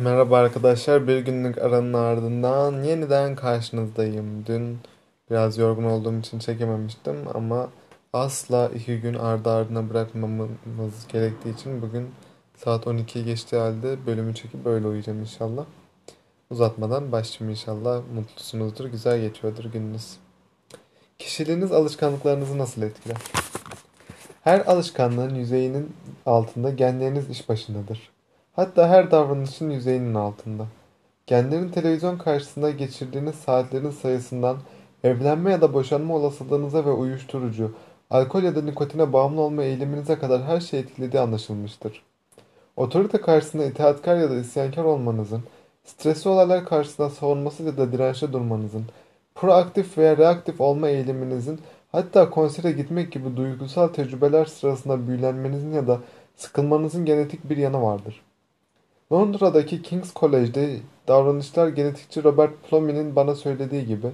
Merhaba arkadaşlar. Bir günlük aranın ardından yeniden karşınızdayım. Dün biraz yorgun olduğum için çekememiştim ama asla iki gün ardı ardına bırakmamamız gerektiği için bugün saat 12'yi geçtiği halde bölümü çekip böyle uyuyacağım inşallah. Uzatmadan başlayayım inşallah. Mutlusunuzdur, güzel geçiyordur gününüz. Kişiliğiniz alışkanlıklarınızı nasıl etkiler? Her alışkanlığın yüzeyinin altında genleriniz iş başındadır. Hatta her davranışın yüzeyinin altında. Genlerin televizyon karşısında geçirdiğiniz saatlerin sayısından evlenme ya da boşanma olasılığınıza ve uyuşturucu, alkol ya da nikotine bağımlı olma eğiliminize kadar her şey etkilediği anlaşılmıştır. Otorite karşısında itaatkar ya da isyankar olmanızın, stresli olaylar karşısında savunmasız ya da dirençli durmanızın, proaktif veya reaktif olma eğiliminizin, hatta konsere gitmek gibi duygusal tecrübeler sırasında büyülenmenizin ya da sıkılmanızın genetik bir yanı vardır. Londra'daki King's College'de davranışlar genetikçi Robert Plomey'nin bana söylediği gibi,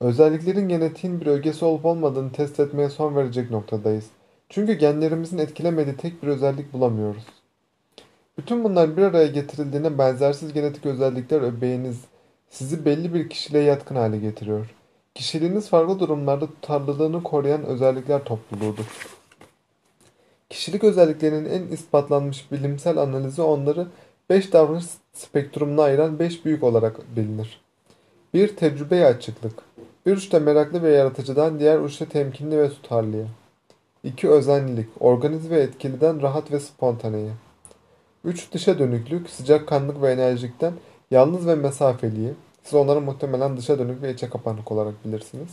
özelliklerin genetiğin bir ögesi olup olmadığını test etmeye son verecek noktadayız. Çünkü genlerimizin etkilemediği tek bir özellik bulamıyoruz. Bütün bunlar bir araya getirildiğinde benzersiz genetik özellikler öbeğiniz sizi belli bir kişiliğe yatkın hale getiriyor. Kişiliğiniz farklı durumlarda tutarlılığını koruyan özellikler topluluğudur. Kişilik özelliklerinin en ispatlanmış bilimsel analizi onları 5 davranış spektrumuna ayıran 5 büyük olarak bilinir. 1. Tecrübeye açıklık. Bir uçta meraklı ve yaratıcıdan diğer uçta temkinli ve tutarlıya. 2. Özenlilik. Organize ve etkiliden rahat ve spontaneye. 3. Dışa dönüklük. Sıcakkanlık ve enerjikten yalnız ve mesafeliye. Siz onları muhtemelen dışa dönük ve içe kapanık olarak bilirsiniz.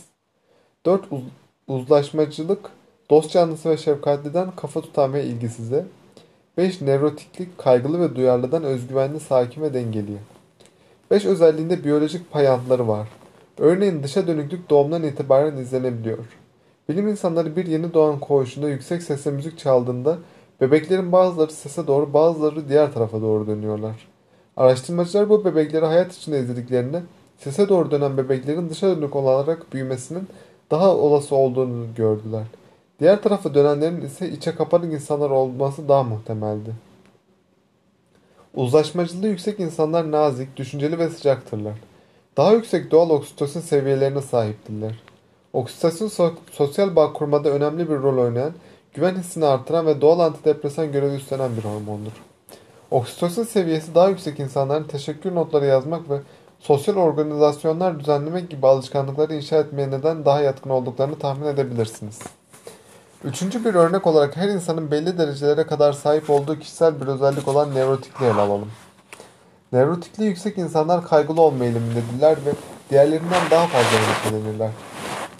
4. Uz uzlaşmacılık. Dost canlısı ve şefkatliden kafa tutan ve ilgisize. 5. Nevrotiklik, kaygılı ve duyarlıdan özgüvenli, sakin ve dengeli. 5 özelliğinde biyolojik payantları var. Örneğin dışa dönüklük doğumdan itibaren izlenebiliyor. Bilim insanları bir yeni doğan koğuşunda yüksek sesle müzik çaldığında bebeklerin bazıları sese doğru bazıları diğer tarafa doğru dönüyorlar. Araştırmacılar bu bebekleri hayat içinde izlediklerinde sese doğru dönen bebeklerin dışa dönük olarak büyümesinin daha olası olduğunu gördüler. Diğer tarafa dönenlerin ise içe kapanık insanlar olması daha muhtemeldi. Uzlaşmacılığı yüksek insanlar nazik, düşünceli ve sıcaktırlar. Daha yüksek doğal oksitosin seviyelerine sahiptirler. Oksitosin so sosyal bağ kurmada önemli bir rol oynayan, güven hissini artıran ve doğal antidepresan görevi üstlenen bir hormondur. Oksitosin seviyesi daha yüksek insanların teşekkür notları yazmak ve sosyal organizasyonlar düzenlemek gibi alışkanlıkları inşa etmeye neden daha yatkın olduklarını tahmin edebilirsiniz. Üçüncü bir örnek olarak her insanın belli derecelere kadar sahip olduğu kişisel bir özellik olan nevrotikliği ele alalım. Nevrotikliği yüksek insanlar kaygılı olma eğilimindedirler ve diğerlerinden daha fazla endişelenirler.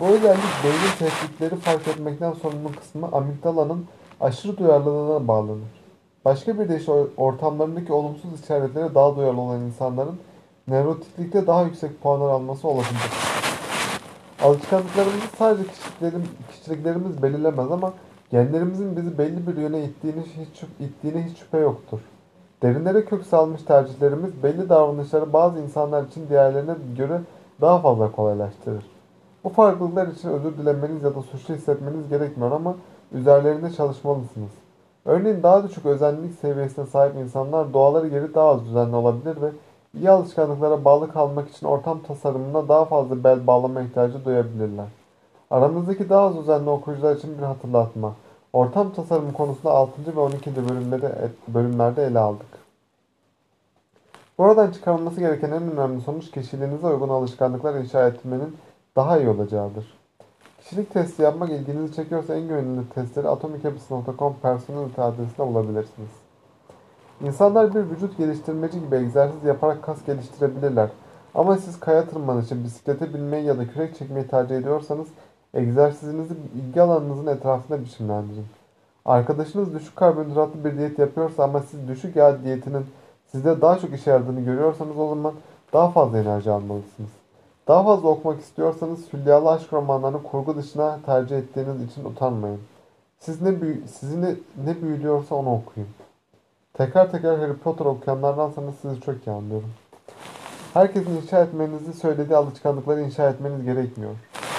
Bu özellik beynin tehditleri fark etmekten sorumlu kısmı amigdalanın aşırı duyarlılığına bağlanır. Başka bir deyişle ortamlarındaki olumsuz işaretlere daha duyarlı olan insanların nevrotiklikte daha yüksek puanlar alması olasıdır. Alışkanlıklarımızı sadece kişiliklerim, kişiliklerimiz belirlemez ama genlerimizin bizi belli bir yöne ittiğini hiç, ittiğine hiç şüphe yoktur. Derinlere kök salmış tercihlerimiz belli davranışları bazı insanlar için diğerlerine göre daha fazla kolaylaştırır. Bu farklılıklar için özür dilemeniz ya da suçlu hissetmeniz gerekmiyor ama üzerlerinde çalışmalısınız. Örneğin daha düşük özenlik seviyesine sahip insanlar doğaları geri daha az düzenli olabilir ve İyi alışkanlıklara bağlı kalmak için ortam tasarımına daha fazla bel bağlama ihtiyacı duyabilirler. Aramızdaki daha az düzenli okuyucular için bir hatırlatma. Ortam tasarımı konusunda 6. ve 12. bölümlerde, bölümlerde ele aldık. Buradan çıkarılması gereken en önemli sonuç kişiliğinize uygun alışkanlıklar inşa etmenin daha iyi olacağıdır. Kişilik testi yapmak ilginizi çekiyorsa en güvenilir testleri atomikapısı.com personel adresinde bulabilirsiniz. İnsanlar bir vücut geliştirmeci gibi egzersiz yaparak kas geliştirebilirler. Ama siz kaya tırmanışı, bisiklete binmeyi ya da kürek çekmeyi tercih ediyorsanız egzersizinizi ilgi alanınızın etrafında biçimlendirin. Arkadaşınız düşük karbonhidratlı bir diyet yapıyorsa ama siz düşük yağ diyetinin sizde daha çok işe yaradığını görüyorsanız o zaman daha fazla enerji almalısınız. Daha fazla okumak istiyorsanız hülyalı aşk romanlarını kurgu dışına tercih ettiğiniz için utanmayın. Siz ne büyü sizi ne, ne büyülüyorsa onu okuyun. Tekrar tekrar Harry Potter okuyanlardansanız sizi çok iyi anlıyorum. Herkesin inşa etmenizi söylediği alışkanlıkları inşa etmeniz gerekmiyor.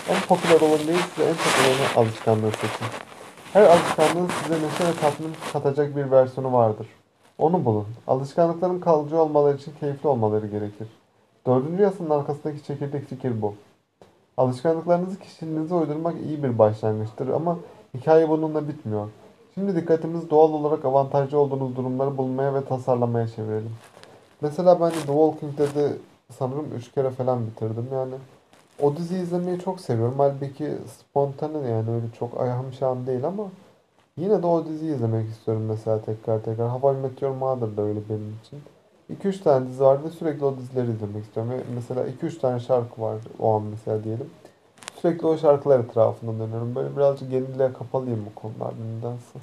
En popüler olan değil size en çok olanı alışkanlığı seçin. Her alışkanlığın size neşe ve tatmin katacak bir versiyonu vardır. Onu bulun. Alışkanlıkların kalıcı olmaları için keyifli olmaları gerekir. Dördüncü yasanın arkasındaki çekirdek fikir bu. Alışkanlıklarınızı kişiliğinize uydurmak iyi bir başlangıçtır ama hikaye bununla bitmiyor. Şimdi dikkatimizi doğal olarak avantajlı olduğunuz durumları bulmaya ve tasarlamaya çevirelim. Mesela ben The Walking Dead'i sanırım 3 kere falan bitirdim yani. O diziyi izlemeyi çok seviyorum. Halbuki spontane yani öyle çok ayağım şan değil ama yine de o diziyi izlemek istiyorum mesela tekrar tekrar. How I Met Your Mother da öyle benim için. 2-3 tane dizi var ve sürekli o dizileri izlemek istiyorum. Ve mesela 2-3 tane şarkı var o an mesela diyelim. Sürekli o şarkılar etrafında dönüyorum. Böyle birazcık yeniliğe kapalıyım bu konularda nedense.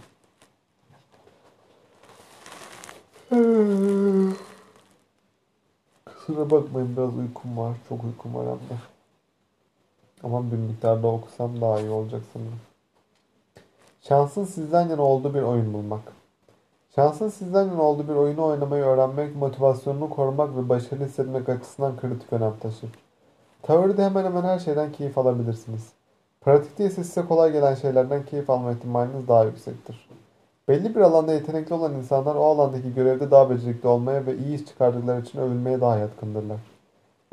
Kusura bakmayın biraz uykum var. Çok uykum var hem de. Ama bir miktarda okusam daha iyi olacak sanırım. Şansın sizden yana olduğu bir oyun bulmak. Şansın sizden yana olduğu bir oyunu oynamayı öğrenmek, motivasyonunu korumak ve başarılı hissetmek açısından kritik önem taşır. Teoride hemen hemen her şeyden keyif alabilirsiniz. Pratikte ise size kolay gelen şeylerden keyif alma ihtimaliniz daha yüksektir. Belli bir alanda yetenekli olan insanlar o alandaki görevde daha becerikli olmaya ve iyi iş çıkardıkları için övülmeye daha yatkındırlar.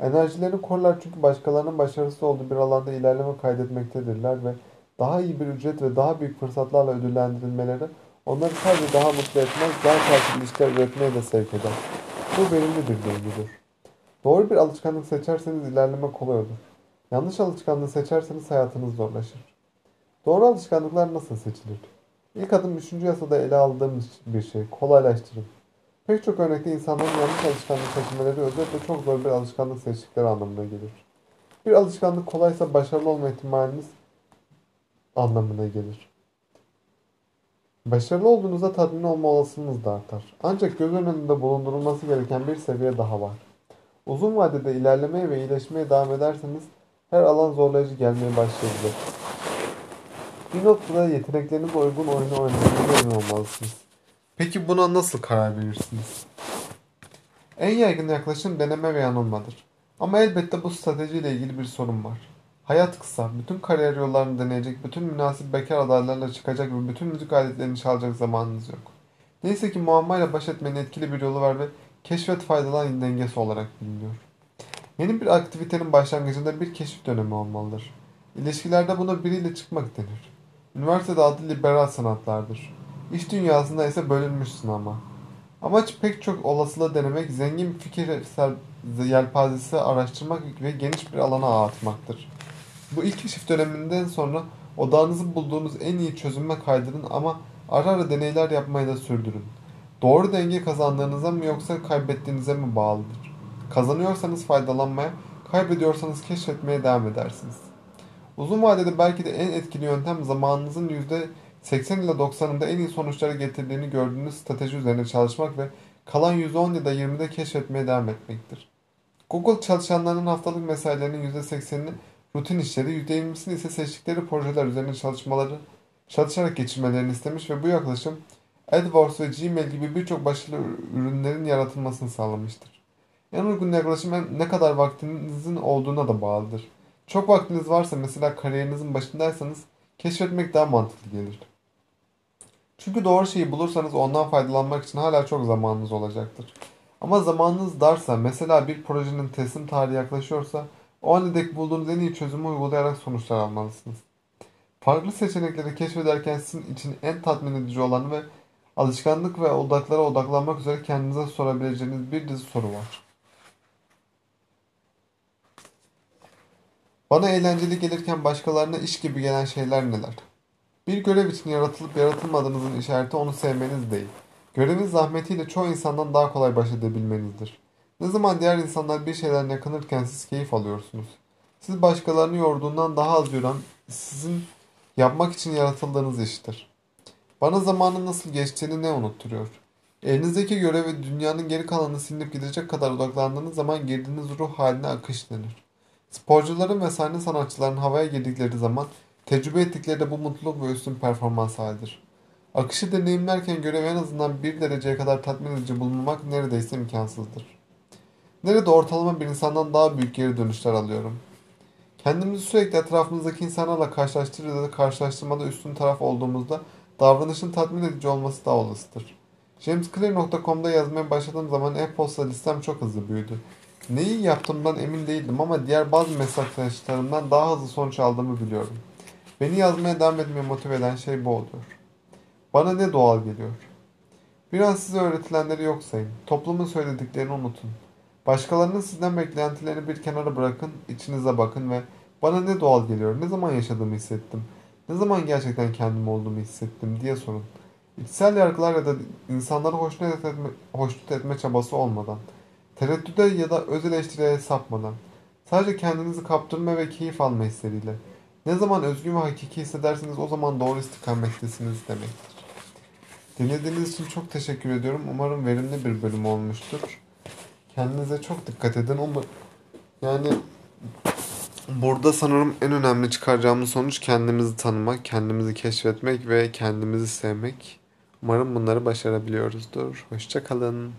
Enerjilerini korlar çünkü başkalarının başarısız olduğu bir alanda ilerleme kaydetmektedirler ve daha iyi bir ücret ve daha büyük fırsatlarla ödüllendirilmeleri onları sadece daha mutlu etmez, daha kaliteli işler üretmeye de sevk eder. Bu verimli bir döngüdür. Doğru bir alışkanlık seçerseniz ilerleme kolay olur. Yanlış alışkanlığı seçerseniz hayatınız zorlaşır. Doğru alışkanlıklar nasıl seçilir? İlk adım 3. yasada ele aldığımız bir şey. Kolaylaştırın. Pek çok örnekte insanların yanlış alışkanlık seçmeleri özellikle çok zor bir alışkanlık seçtikleri anlamına gelir. Bir alışkanlık kolaysa başarılı olma ihtimaliniz anlamına gelir. Başarılı olduğunuzda tatmin olma olasılığınız da artar. Ancak göz önünde bulundurulması gereken bir seviye daha var. Uzun vadede ilerlemeye ve iyileşmeye devam ederseniz her alan zorlayıcı gelmeye başlayacak. Bir noktada yeteneklerinize uygun oyunu oynadığınızda emin olmalısınız. Peki buna nasıl karar verirsiniz? En yaygın yaklaşım deneme ve yanılmadır. Ama elbette bu stratejiyle ilgili bir sorun var. Hayat kısa, bütün kariyer yollarını deneyecek, bütün münasip bekar adaylarla çıkacak ve bütün müzik aletlerini çalacak zamanınız yok. Neyse ki muammayla baş etmenin etkili bir yolu var ve keşfet faydalan dengesi olarak biliniyor. Yeni bir aktivitenin başlangıcında bir keşif dönemi olmalıdır. İlişkilerde buna biriyle çıkmak denir. Üniversitede adı liberal sanatlardır. İş dünyasında ise bölünmüşsün ama. Amaç pek çok olasılığı denemek, zengin bir fikir yelpazesi araştırmak ve geniş bir alana atmaktır. Bu ilk keşif döneminden sonra odağınızı bulduğunuz en iyi çözüme kaydırın ama ara ara deneyler yapmayı da sürdürün. Doğru denge kazandığınıza mı yoksa kaybettiğinize mi bağlıdır? Kazanıyorsanız faydalanmaya, kaybediyorsanız keşfetmeye devam edersiniz. Uzun vadede belki de en etkili yöntem zamanınızın %80 ile 90'ında en iyi sonuçları getirdiğini gördüğünüz strateji üzerine çalışmak ve kalan %10 ya da 20'de keşfetmeye devam etmektir. Google çalışanlarının haftalık mesailerinin %80'ini rutin işleri, %20'sini ise seçtikleri projeler üzerine çalışmaları, çalışarak geçirmelerini istemiş ve bu yaklaşım AdWords ve Gmail gibi birçok başarılı ürünlerin yaratılmasını sağlamıştır. En uygun yaklaşım ne kadar vaktinizin olduğuna da bağlıdır. Çok vaktiniz varsa mesela kariyerinizin başındaysanız keşfetmek daha mantıklı gelir. Çünkü doğru şeyi bulursanız ondan faydalanmak için hala çok zamanınız olacaktır. Ama zamanınız darsa mesela bir projenin teslim tarihi yaklaşıyorsa o ana dek bulduğunuz en iyi çözümü uygulayarak sonuçlar almalısınız. Farklı seçenekleri keşfederken sizin için en tatmin edici olan ve alışkanlık ve odaklara odaklanmak üzere kendinize sorabileceğiniz bir dizi soru var. Bana eğlenceli gelirken başkalarına iş gibi gelen şeyler neler? Bir görev için yaratılıp yaratılmadığınızın işareti onu sevmeniz değil. Görevin zahmetiyle çoğu insandan daha kolay baş edebilmenizdir. Ne zaman diğer insanlar bir şeyler yakınırken siz keyif alıyorsunuz. Siz başkalarını yorduğundan daha az yoran sizin yapmak için yaratıldığınız iştir. Bana zamanın nasıl geçtiğini ne unutturuyor? Elinizdeki görevi dünyanın geri kalanını silinip gidecek kadar odaklandığınız zaman girdiğiniz ruh haline akış denir. Sporcuların ve sahne sanatçıların havaya girdikleri zaman tecrübe ettikleri de bu mutluluk ve üstün performans halidir. Akışı deneyimlerken görev en azından bir dereceye kadar tatmin edici bulunmak neredeyse imkansızdır. Nerede ortalama bir insandan daha büyük geri dönüşler alıyorum. Kendimizi sürekli etrafımızdaki insanlarla karşılaştırır karşılaştırmada üstün taraf olduğumuzda davranışın tatmin edici olması daha olasıdır. JamesClear.com'da yazmaya başladığım zaman e-posta listem çok hızlı büyüdü. Neyi yaptığımdan emin değildim ama diğer bazı meslektaşlarımdan daha hızlı sonuç aldığımı biliyorum. Beni yazmaya devam etmeye motive eden şey bu oluyor. Bana ne doğal geliyor? Biraz size öğretilenleri yok sayın. Toplumun söylediklerini unutun. Başkalarının sizden beklentilerini bir kenara bırakın, içinize bakın ve bana ne doğal geliyor, ne zaman yaşadığımı hissettim, ne zaman gerçekten kendim olduğumu hissettim diye sorun. İçsel yargılar ya da insanları hoşnut etme, hoşnut etme çabası olmadan, tereddüde ya da öz eleştiriye sapmadan, sadece kendinizi kaptırma ve keyif alma hisleriyle. Ne zaman özgün ve hakiki hissederseniz o zaman doğru istikamettesiniz demektir. Dinlediğiniz için çok teşekkür ediyorum. Umarım verimli bir bölüm olmuştur. Kendinize çok dikkat edin. Ama yani burada sanırım en önemli çıkaracağımız sonuç kendimizi tanımak, kendimizi keşfetmek ve kendimizi sevmek. Umarım bunları başarabiliyoruzdur. Hoşça kalın.